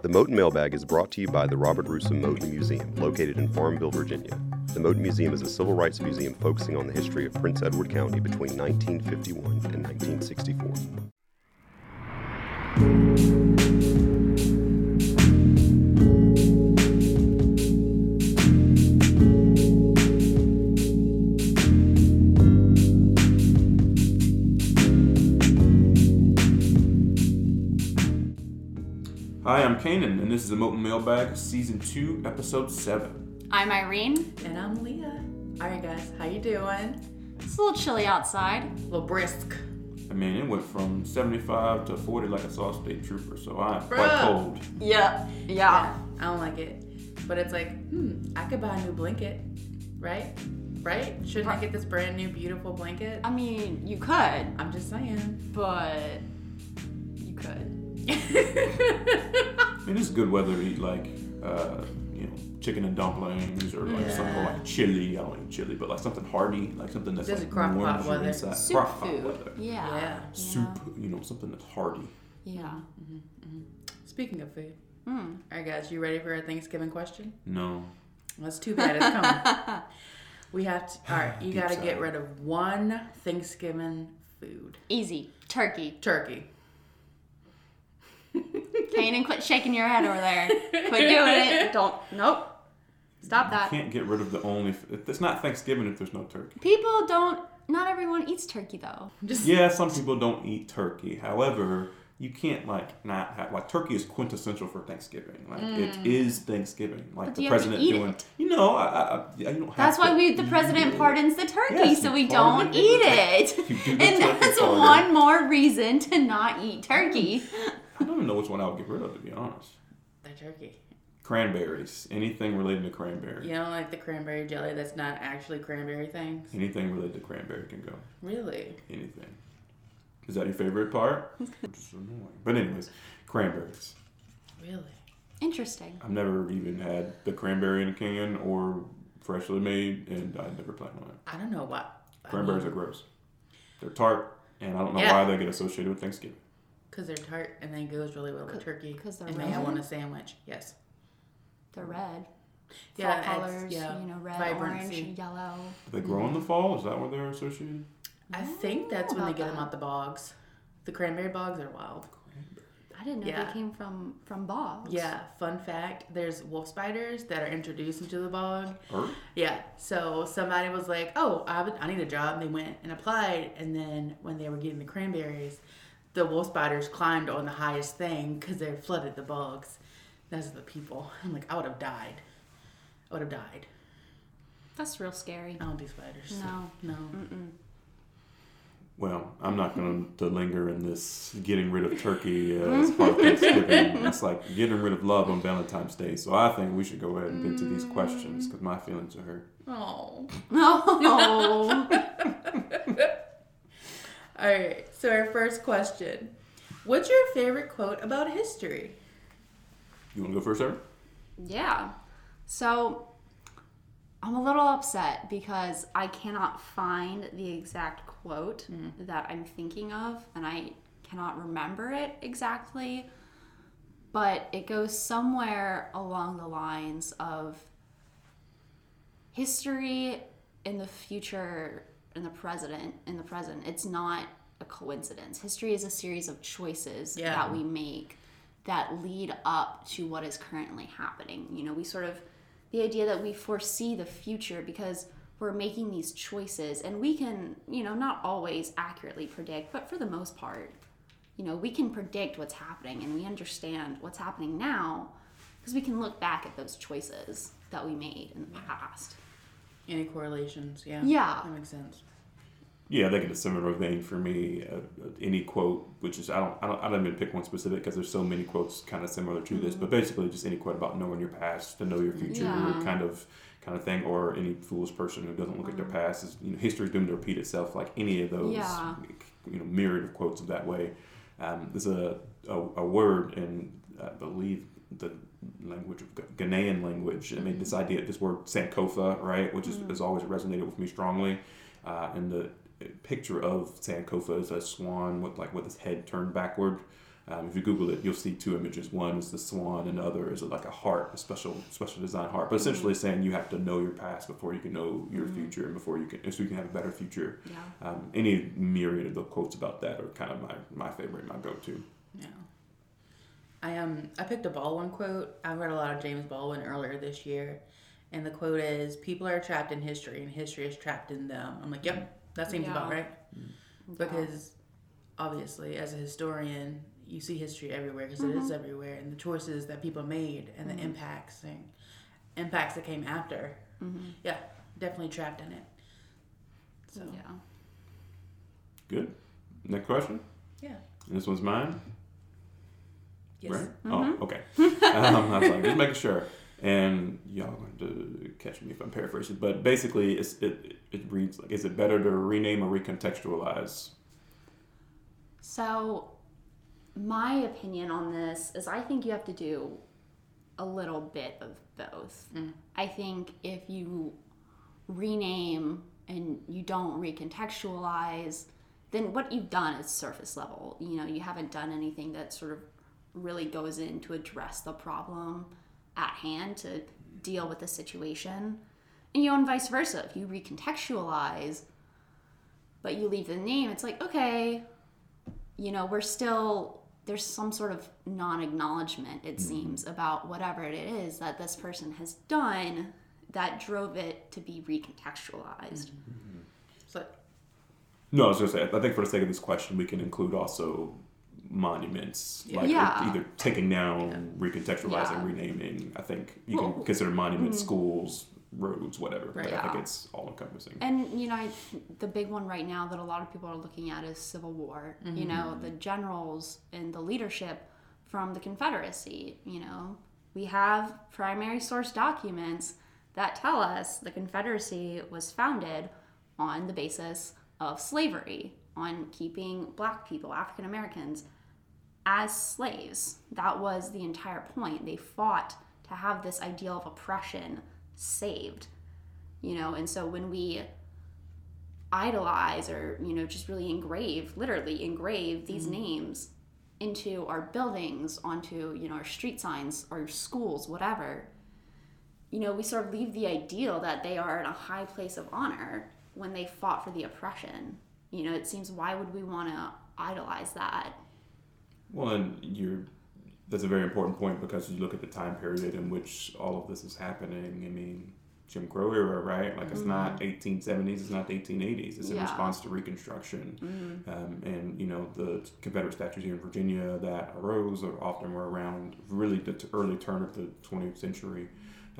The Moton Mailbag is brought to you by the Robert Russa Moton Museum, located in Farmville, Virginia. The Moton Museum is a civil rights museum focusing on the history of Prince Edward County between 1951 and 1964. Kanan, and this is the Moton Mailbag, Season 2, Episode 7. I'm Irene. And I'm Leah. All right, guys, how you doing? It's a little chilly outside. A little brisk. I mean, it went from 75 to 40 like a saw state trooper, so I'm quite cold. Yeah. Yeah. Yeah, I don't like it. But it's like, hmm, I could buy a new blanket, right? Right? Shouldn't I get this brand new beautiful blanket? I mean, you could, I'm just saying. but you could. I mean, it's good weather to eat like, uh, you know, chicken and dumplings or like Yeah. something like chili. I don't eat chili, but like something hearty, like something that's This like is crock pot weather. inside. Soup Crock pot food. weather. Yeah. Yeah. Soup, you know, something that's hearty. Yeah. Speaking of food. Hmm. All right, guys, you ready for a Thanksgiving question? No. That's too bad it's coming. we have to, all right, you got to get rid of one Thanksgiving food Easy. Turkey. turkey. Kanan, quit shaking your head over there. Quit doing it. Don't. Nope. Stop that. You can't get rid of the only. It's not Thanksgiving if there's no turkey. People don't. Not everyone eats turkey though. Just Yeah, some people don't eat turkey. However, you can't like not have like turkey is quintessential for Thanksgiving. Like it mm. is Thanksgiving. Like But the you have to president doing. it? You know, I, I, I, you don't have That's to why we the president it. pardons the turkey, Yes, so we don't eat turkey. it. You do the And that's pardon. one more reason to not eat turkey. I don't even know which one I would get rid of to be honest. the turkey. Cranberries. Anything related to cranberry. You know, like the cranberry jelly that's not actually cranberry things? Anything related to cranberry can go. Really? Anything. Is that your favorite part? Which is annoying. But anyways, cranberries. Really? Interesting. I've never even had the cranberry in a can or freshly made, and I never plan on it. I don't know what. Cranberries are gross. They're tart, and I don't know Yeah. why they get associated with Thanksgiving. Because they're tart and they goes really well with turkey. 'cause they're and red? may I want a sandwich? Yes. They're red. Yeah, Fall colors, yeah, you know, red, vibrancy. orange, yellow. Do they grow in the fall? Is that where they're associated? I think that's when they about get them that. out the bogs. The cranberry bogs are wild. I didn't know Yeah. they came from from bogs. Yeah, fun fact there's wolf spiders that are introduced into the bog. Or Yeah, so somebody was like, "Oh, I, would, I need a job," and they went and applied. And then when they were getting the cranberries, the wolf spiders climbed on the highest thing because they flooded the bugs. Those are the people. I'm like, I would have died. I would have died. That's real scary. I don't do spiders. No. no. well, I'm not going to linger in this getting rid of turkey uh, as part of Thanksgiving. It's like getting rid of love on Valentine's Day. So I think we should go ahead and get to these questions because my feelings are hurt. Oh. No. All right. So our first question: What's your favorite quote about history? You want to go first, Sarah? yeah. So I'm a little upset because I cannot find the exact quote hmm. that I'm thinking of and I cannot remember it exactly. But it goes somewhere along the lines of history in the future in the present in the present it's not a coincidence. History is a series of choices Yeah. that we make that lead up to what is currently happening. You know we sort of the idea that we foresee the future because we're making these choices and we can you know not always accurately predict but for the most part you know we can predict what's happening and we understand what's happening now because we can look back at those choices that we made in the past Any correlations? Yeah. Yeah. That makes sense. Yeah, I think in a similar vein for me, uh, any quote, which is I don't I don't I don't even pick one specific because there's so many quotes kind of similar to this, but basically just any quote about knowing your past to know your future, Yeah. kind of kind of thing, or any foolish person who doesn't look at their past is you know history's doomed to repeat itself. Like any of those, Yeah. you know, myriad of quotes of that way. Um, there's a, a a word in I believe the language of Ghanaian language. I mean, this idea, this word Sankofa, right, which is, has always resonated with me strongly. Uh, and the picture of Sankofa is a swan with like with his head turned backward, Um, if you Google it, you'll see two images. One is the swan, and the other is like a heart, a special special design heart. But essentially, saying you have to know your past before you can know your future, and before you can, so you can have a better future. Yeah. Um, any myriad of the quotes about that are kind of my my favorite, my go to. Yeah. I um I picked a Baldwin quote. I read a lot of James Baldwin earlier this year, and the quote is, "People are trapped in history, and history is trapped in them." I'm like, yep, that seems about Yeah. right. Mm. Because obviously, as a historian, you see history everywhere because is mm-hmm. everywhere, and the choices that people made and the mm-hmm. impacts and impacts that came after. Mm-hmm. Yeah, definitely trapped in it. So Yeah. Good. Next question. yeah, And this one's mine. Yes. Right? Oh, okay. um, I was like, just making sure. And y'all going to catch me if I'm paraphrasing, but basically, it's, it it reads like, is it better to rename or recontextualize? So, my opinion on this is I think you have to do a little bit of both. I think if you rename and you don't recontextualize, then what you've done is surface level. You know, you haven't done anything that sort of really goes in to address the problem at hand to deal with the situation. And you know, and vice versa. If you recontextualize, but you leave the name, it's like, okay, you know, we're still there's some sort of non-acknowledgement it mm-hmm. seems about whatever it is that this person has done that drove it to be recontextualized. Mm-hmm. So No, I was going to say, I think for the sake of this question, we can include also monuments, like Yeah. either taking down, recontextualizing, Yeah. renaming. I think you Well, can consider monuments, mm. schools, roads, whatever. But I think it's all encompassing. And you know, I, the big one right now that a lot of people are looking at is Civil War. You know, mm-hmm. the generals and the leadership from the Confederacy. You know, we have primary source documents that tell us the Confederacy was founded on the basis of slavery, on keeping black people, African Americans, as slaves. That was the entire point. They fought to have this ideal of oppression saved you know and so when we idolize or you know just really engrave literally engrave these mm-hmm. names into our buildings onto you know our street signs or schools whatever you know we sort of leave the ideal that they are in a high place of honor when they fought for the oppression you know it seems why would we want to idolize that Well, and you're that's a very important point because you look at the time period in which all of this is happening. I mean, Jim Crow era, right? Like it's not 1870s, it's not the 1880s. It's in Yeah. response to Reconstruction, um, and you know the Confederate statues here in Virginia that arose or often were around really the early turn of the 20th century.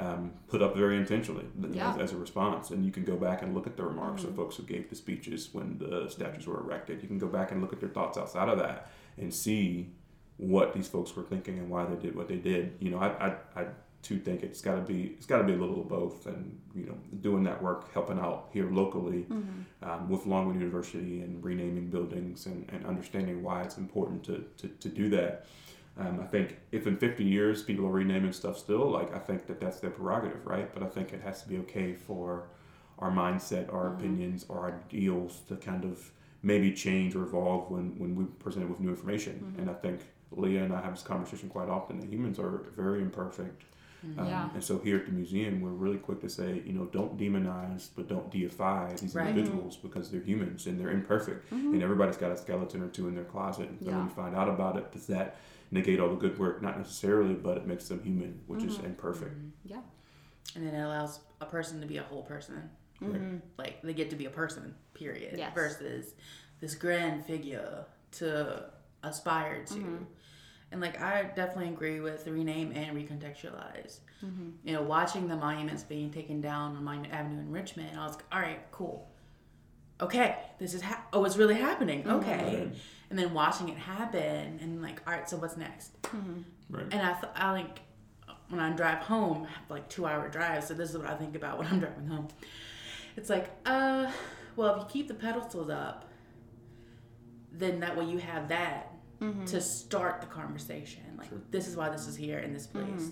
Um, put up very intentionally Yeah. as, as a response, and you can go back and look at the remarks of folks who gave the speeches when the statues were erected. You can go back and look at their thoughts outside of that and see what these folks were thinking and why they did what they did. You know, I I, I too think it's got to be it's got to be a little of both, and you know, doing that work, helping out here locally um, with Longwood University and renaming buildings and, and understanding why it's important to to, to do that. Um, I think if in 50 years people are renaming stuff still, like I think that that's their prerogative, right? But I think it has to be okay for our mindset, our opinions, our ideals to kind of maybe change or evolve when, when we presented with new information. Mm-hmm. And I think Leah and I have this conversation quite often that humans are very imperfect. Mm-hmm. Um, Yeah. And so here at the museum, we're really quick to say, you know, don't demonize, but don't deify these Right. individuals because they're humans and they're imperfect. Mm-hmm. And everybody's got a skeleton or two in their closet. And so when Yeah. you find out about it, does that negate all the good work? Not necessarily, but it makes them human, which is imperfect. yeah and then it allows a person to be a whole person. Mm-hmm. Like they get to be a person, period. Yes. Versus this grand figure to aspire to. Mm-hmm. And like I definitely agree with rename and recontextualize. Mm-hmm. You know, watching the monuments being taken down on Monument Avenue in Richmond, I was like, all right, cool. Okay, this is ha- oh, it's really happening. Okay, Right. and then watching it happen, and like, all right, so what's next? Right. And I, th- I like when I drive home, I have like two hour drive. So this is what I think about when I'm driving home. It's like, uh, well, if you keep the pedestals up, then that way you have that mm-hmm. to start the conversation. Like, this is why this is here in this mm-hmm. place.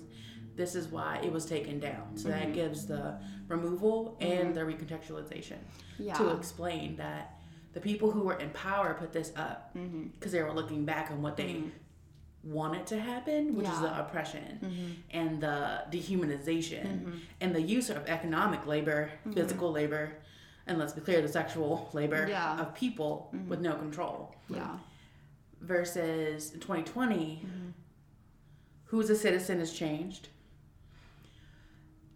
This is why it was taken down. So that mm-hmm. gives the removal and the recontextualization to explain that the people who were in power put this up because they were looking back on what they want it to happen, which is the oppression mm-hmm. and the dehumanization mm-hmm. and the use of economic labor, mm-hmm. physical labor, and let's be clear, the sexual labor Yeah. of people with no control. Yeah. Versus in 2020, who's a citizen has changed.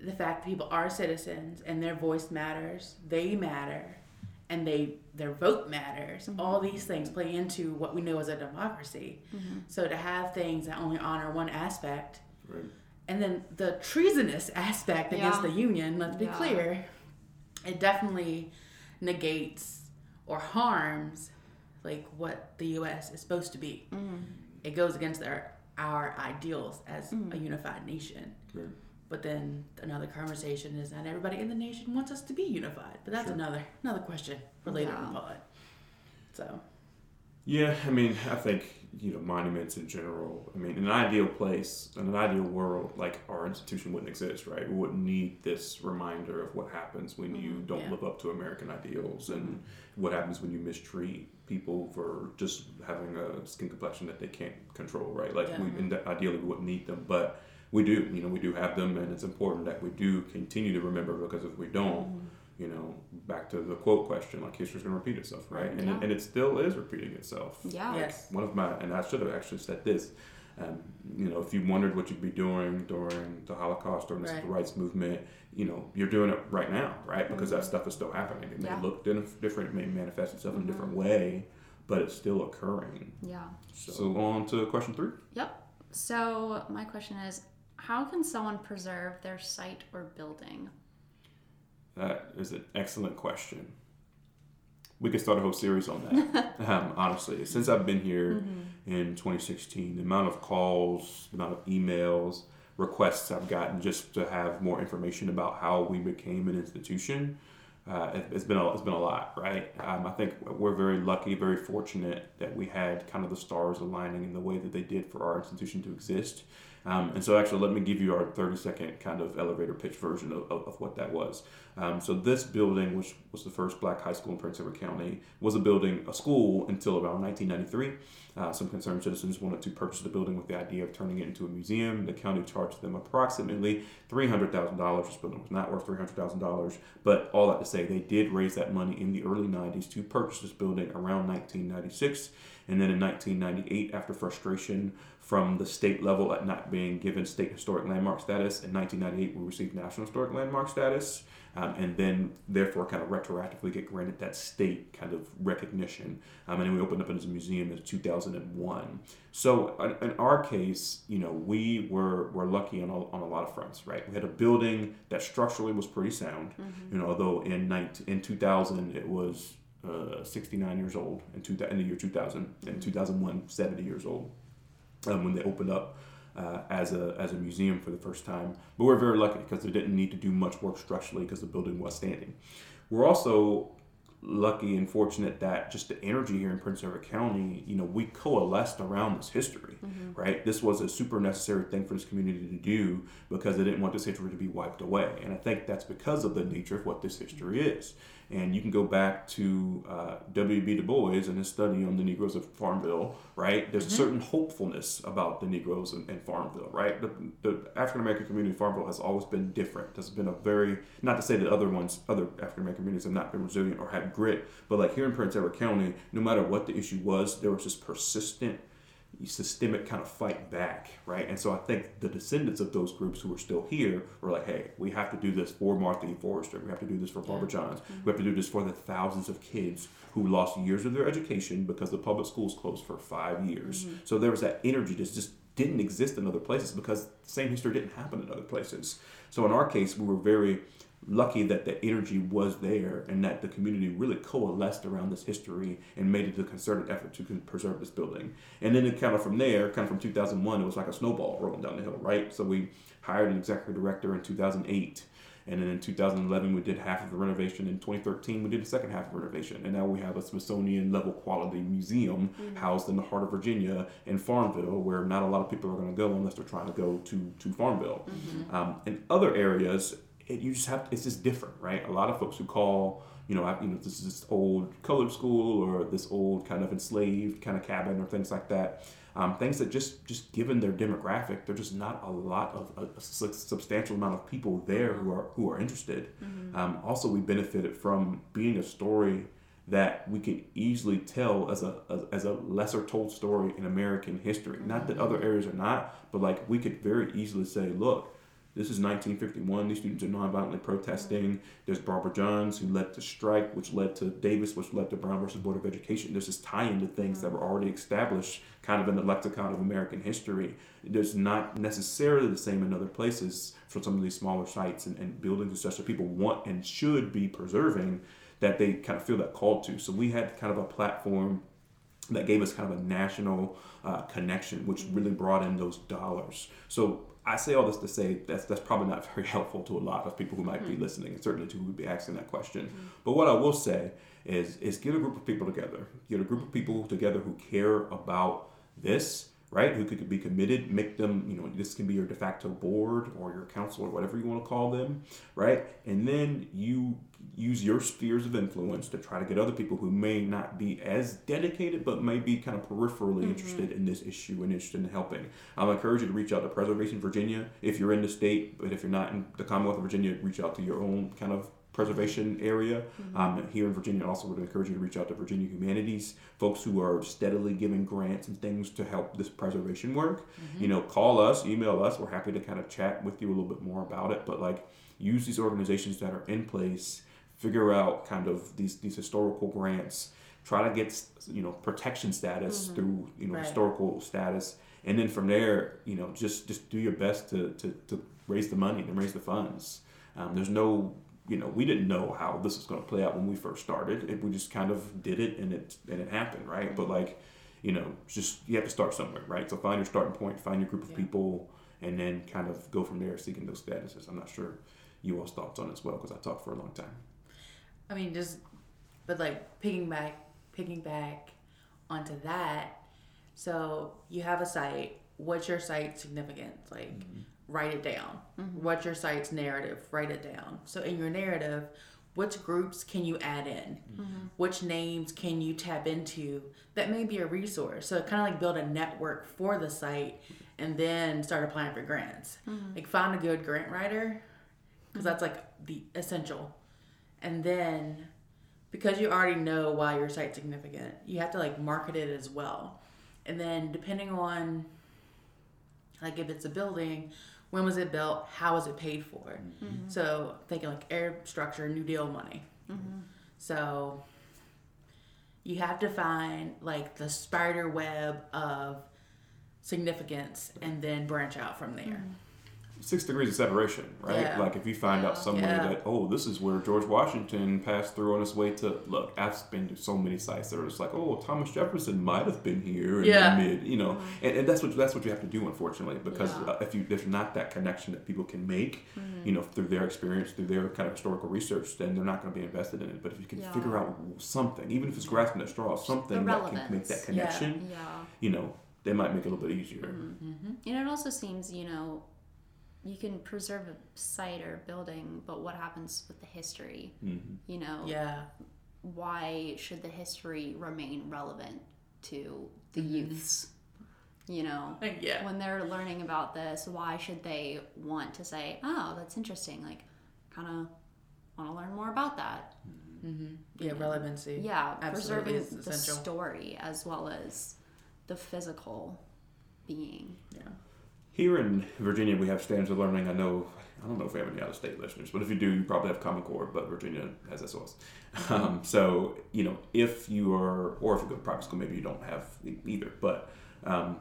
The fact that people are citizens and their voice matters, they matter, and they their vote matters. Mm-hmm. All these things play into what we know as a democracy. Mm-hmm. So to have things that only honor one aspect, Right. and then the treasonous aspect against the union, let's be Yeah. clear, it definitely negates or harms like what the US is supposed to be. Mm-hmm. It goes against our our ideals as a unified nation. Right. But then another conversation is not everybody in the nation wants us to be unified. But that's Sure. another another question for later Yeah. in pod. So Yeah, I mean, I think you know monuments in general. I mean, in an ideal place, in an ideal world, like our institution wouldn't exist, right? We wouldn't need this reminder of what happens when you mm-hmm. don't yeah. live up to American ideals, and mm-hmm. what happens when you mistreat people for just having a skin complexion that they can't control, right? Like, we, Yeah. and ideally, we wouldn't need them, but we do. You know, we do have them, and it's important that we do continue to remember because if we don't, you know, back to the quote question, like history's going to repeat itself, right? And, Yeah. it, and it still is repeating itself. Yeah. Yes. One of my, and I should have actually said this, um, you know, if you wondered what you'd be doing during the Holocaust, during the Right. civil rights movement, you know, you're doing it right now, right? Because that stuff is still happening. It may Yeah. look different, it may manifest itself in a different way, but it's still occurring. Yeah. So, on to question three. Yep. So my question is, how can someone preserve their site or building? That is an excellent question. We could start a whole series on that. um, honestly, since I've been here in 2016, the amount of calls, the amount of emails, requests I've gotten just to have more information about how we became an institution, uh, it, it's been a, it's been a lot, right? Um, I think we're very lucky, very fortunate that we had kind of the stars aligning in the way that they did for our institution to exist. Um, and so, actually, let me give you our 30 second kind of elevator pitch version of, of, of what that was. Um, so, this building, which was the first black high school in Prince Edward County, was a building, a school until around 1993. Uh, some concerned citizens wanted to purchase the building with the idea of turning it into a museum. The county charged them approximately $300,000. This building was not worth $300,000, but all that to say, they did raise that money in the early 90s to purchase this building around 1996. And then in 1998, after frustration from the state level at not being given state historic landmark status, in 1998 we received national historic landmark status, um, and then therefore kind of retroactively get granted that state kind of recognition. Um, and then we opened up as a museum in 2001. So in, in our case, you know, we were were lucky on a, on a lot of fronts, right? We had a building that structurally was pretty sound, you know, although in 19, in 2000 it was uh, 69 years old in, two, in the year 2000 in 2001 70 years old um, when they opened up uh, as a as a museum for the first time but we're very lucky because they didn't need to do much work structurally because the building was standing we're also lucky and fortunate that just the energy here in Prince Edward County, you know, we coalesced around this history, right? This was a super necessary thing for this community to do because they didn't want this history to be wiped away. And I think that's because of the nature of what this history is. And you can go back to uh, W.B. Du Bois and his study on the Negroes of Farmville, right? There's a certain hopefulness about the Negroes in, in Farmville, right? The, the African American community in Farmville has always been different. There's been a very, not to say that other ones, other African American communities have not been resilient or had grit, but like here in Prince Edward County, no matter what the issue was, there was this persistent systemic kind of fight back, right? And so I think the descendants of those groups who are still here were like, hey, we have to do this for Martha E. Forrester. We have to do this for Barbara Johns. Mm-hmm. We have to do this for the thousands of kids who lost years of their education because the public schools closed for five years. Mm-hmm. So there was that energy that just didn't exist in other places because the same history didn't happen in other places. So in our case, we were very lucky that the energy was there and that the community really coalesced around this history and made it a concerted effort to preserve this building. And then it kind of from there, kind of from 2001, it was like a snowball rolling down the hill, right? So we hired an executive director in 2008. And then in 2011, we did half of the renovation. In 2013, we did the second half of the renovation. And now we have a Smithsonian level quality museum housed in the heart of Virginia in Farmville, where not a lot of people are going to go unless they're trying to go to, to Farmville. Um, in other areas, it, you just have it's just different, right? A lot of folks who call, you know, I- you know, this is this old colored school or this old kind of enslaved kind of cabin or things like that. um, things that just just given their demographic, there's just not a lot of a, substantial amount of people there who are who are interested. Mm-hmm. Um, also, we benefited from being a story that we can easily tell as a, as a lesser told story in American history. Not that other areas are not, but like we could very easily say, look, this is 1951. These students are nonviolently protesting. There's Barbara Johns, who led the strike, which led to Davis, which led to Brown versus Board of Education. There's this tie into things that were already established kind of in the lexicon of American history. There's not necessarily the same in other places for some of these smaller sites and, and buildings and such that people want and should be preserving that they kind of feel that call to. So we had kind of a platform that gave us kind of a national uh, connection, which really brought in those dollars. So I say all this to say that's that's probably not very helpful to a lot of people who might mm-hmm. be listening, and certainly to who would be asking that question. Mm-hmm. But what I will say is is get a group of people together, get a group of people together who care about this right? Who could be committed, make them, you know, this can be your de facto board or your council or whatever you want to call them, right? And then you use your spheres of influence to try to get other people who may not be as dedicated but may be kind of peripherally mm-hmm. interested in this issue and interested in helping. I'll encourage you to reach out to Preservation Virginia if you're in the state, but if you're not in the Commonwealth of Virginia, reach out to your own kind of preservation area. Mm-hmm. Um, here in Virginia, I also would encourage you to reach out to Virginia Humanities, folks who are steadily giving grants and things to help this preservation work. Mm-hmm. You know, call us, email us. We're happy to kind of chat with you a little bit more about it. But like, use these organizations that are in place, figure out kind of these these historical grants, try to get you know protection status mm-hmm. through you know right. historical status, and then from there, you know, just just do your best to to, to raise the money and raise the funds. Um, there's no you know, we didn't know how this was going to play out when we first started. It, we just kind of did it, and it and it happened, right? But like, you know, just you have to start somewhere, right? So find your starting point, find your group of yeah. people, and then kind of go from there, seeking those statuses. I'm not sure you all's thoughts on it as well because I talked for a long time. I mean, just but like picking back, picking back onto that. So you have a site. What's your site significance? Like, mm-hmm write it down. Mm-hmm. What's your site's narrative? Write it down. So in your narrative, which groups can you add in? Mm-hmm. Which names can you tap into that may be a resource? So kind of like build a network for the site and then start applying for grants. Mm-hmm. Like find a good grant writer because that's like the essential. And then because you already know why your site's significant, you have to like market it as well. And then depending on like if it's a building when was it built? How was it paid for? Mm-hmm. So thinking like air structure, New Deal money. Mm-hmm. So you have to find like the spider web of significance and then branch out from there. Mm-hmm six degrees of separation, right? Yeah. Like if you find yeah. out somewhere yeah. that oh, this is where George Washington passed through on his way to look. I've been to so many sites that are just like oh, Thomas Jefferson might have been here in yeah. the mid, you know, mm-hmm. and, and that's what that's what you have to do, unfortunately, because uh, if you there's not that connection that people can make, mm-hmm. you know, through their experience, through their kind of historical research, then they're not going to be invested in it. But if you can figure out something, even if it's grasping at straw, something that can make that connection, yeah. you know, they might make it a little bit easier. Mm-hmm. mm-hmm. And it also seems, you know, you can preserve a site or building, but what happens with the history? Mm-hmm. You know, yeah. Why should the history remain relevant to the mm-hmm. youths? You know, yeah. When they're learning about this, why should they want to say, "Oh, that's interesting"? Like, kind of want to learn more about that. Mm-hmm. Yeah, relevancy. Yeah, Absolutely preserving the story as well as the physical being. Yeah. Here in Virginia, we have standards of learning. I know, I don't know if we have any out of state listeners, but if you do, you probably have Common Core, but Virginia has SOLs. Mm-hmm. Um, so, you know, if you are, or if you go to private school, maybe you don't have either. But um,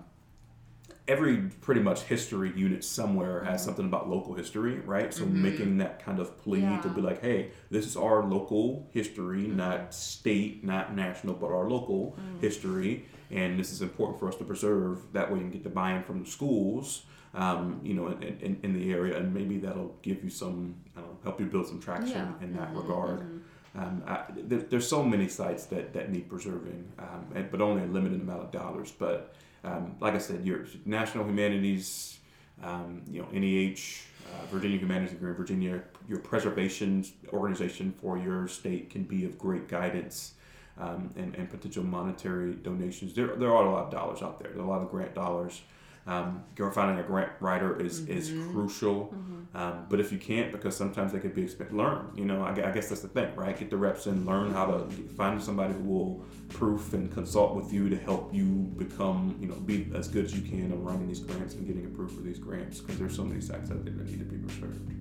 every pretty much history unit somewhere has mm-hmm. something about local history, right? So mm-hmm. making that kind of plea yeah. to be like, hey, this is our local history, mm-hmm. not state, not national, but our local mm. history and this is important for us to preserve. That way, you can get the buy-in from the schools, um, you know, in, in, in, the area, and maybe that'll give you some, know, help you build some traction yeah. in that mm-hmm. regard. Mm-hmm. Um, I, there, there's so many sites that, that need preserving, um, and, but only a limited amount of dollars. But um, like I said, your national humanities, um, you know, NEH, uh, Virginia Humanities Agreement, Virginia, your preservation organization for your state can be of great guidance um, and, and potential monetary donations. There, there are a lot of dollars out there. There are a lot of grant dollars. Um, finding a grant writer is, mm-hmm. is crucial. Mm-hmm. Um, but if you can't, because sometimes they could be expensive, learn. You know, I, I, guess that's the thing, right? Get the reps and learn how to find somebody who will proof and consult with you to help you become, you know, be as good as you can at running these grants and getting approved for these grants because there's so many sites out there that need to be preserved.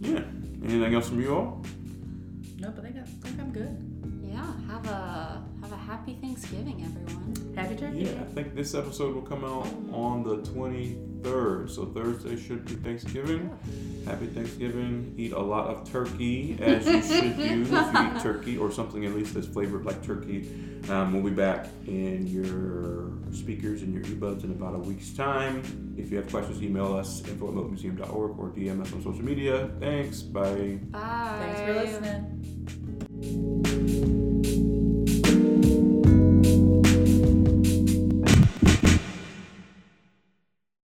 Yeah. Anything else from you all? I think, I think I'm good. Yeah. Have a have a happy Thanksgiving, everyone. Happy turkey. Yeah, I think this episode will come out on the 23rd. So Thursday should be Thanksgiving. Happy Thanksgiving. Eat a lot of turkey, as you should do if you eat turkey or something at least that's flavored like turkey. Um, we'll be back in your speakers and your earbuds in about a week's time. If you have questions, email us info at motonmuseum.org or DM us on social media. Thanks. Bye. Bye. Thanks for listening.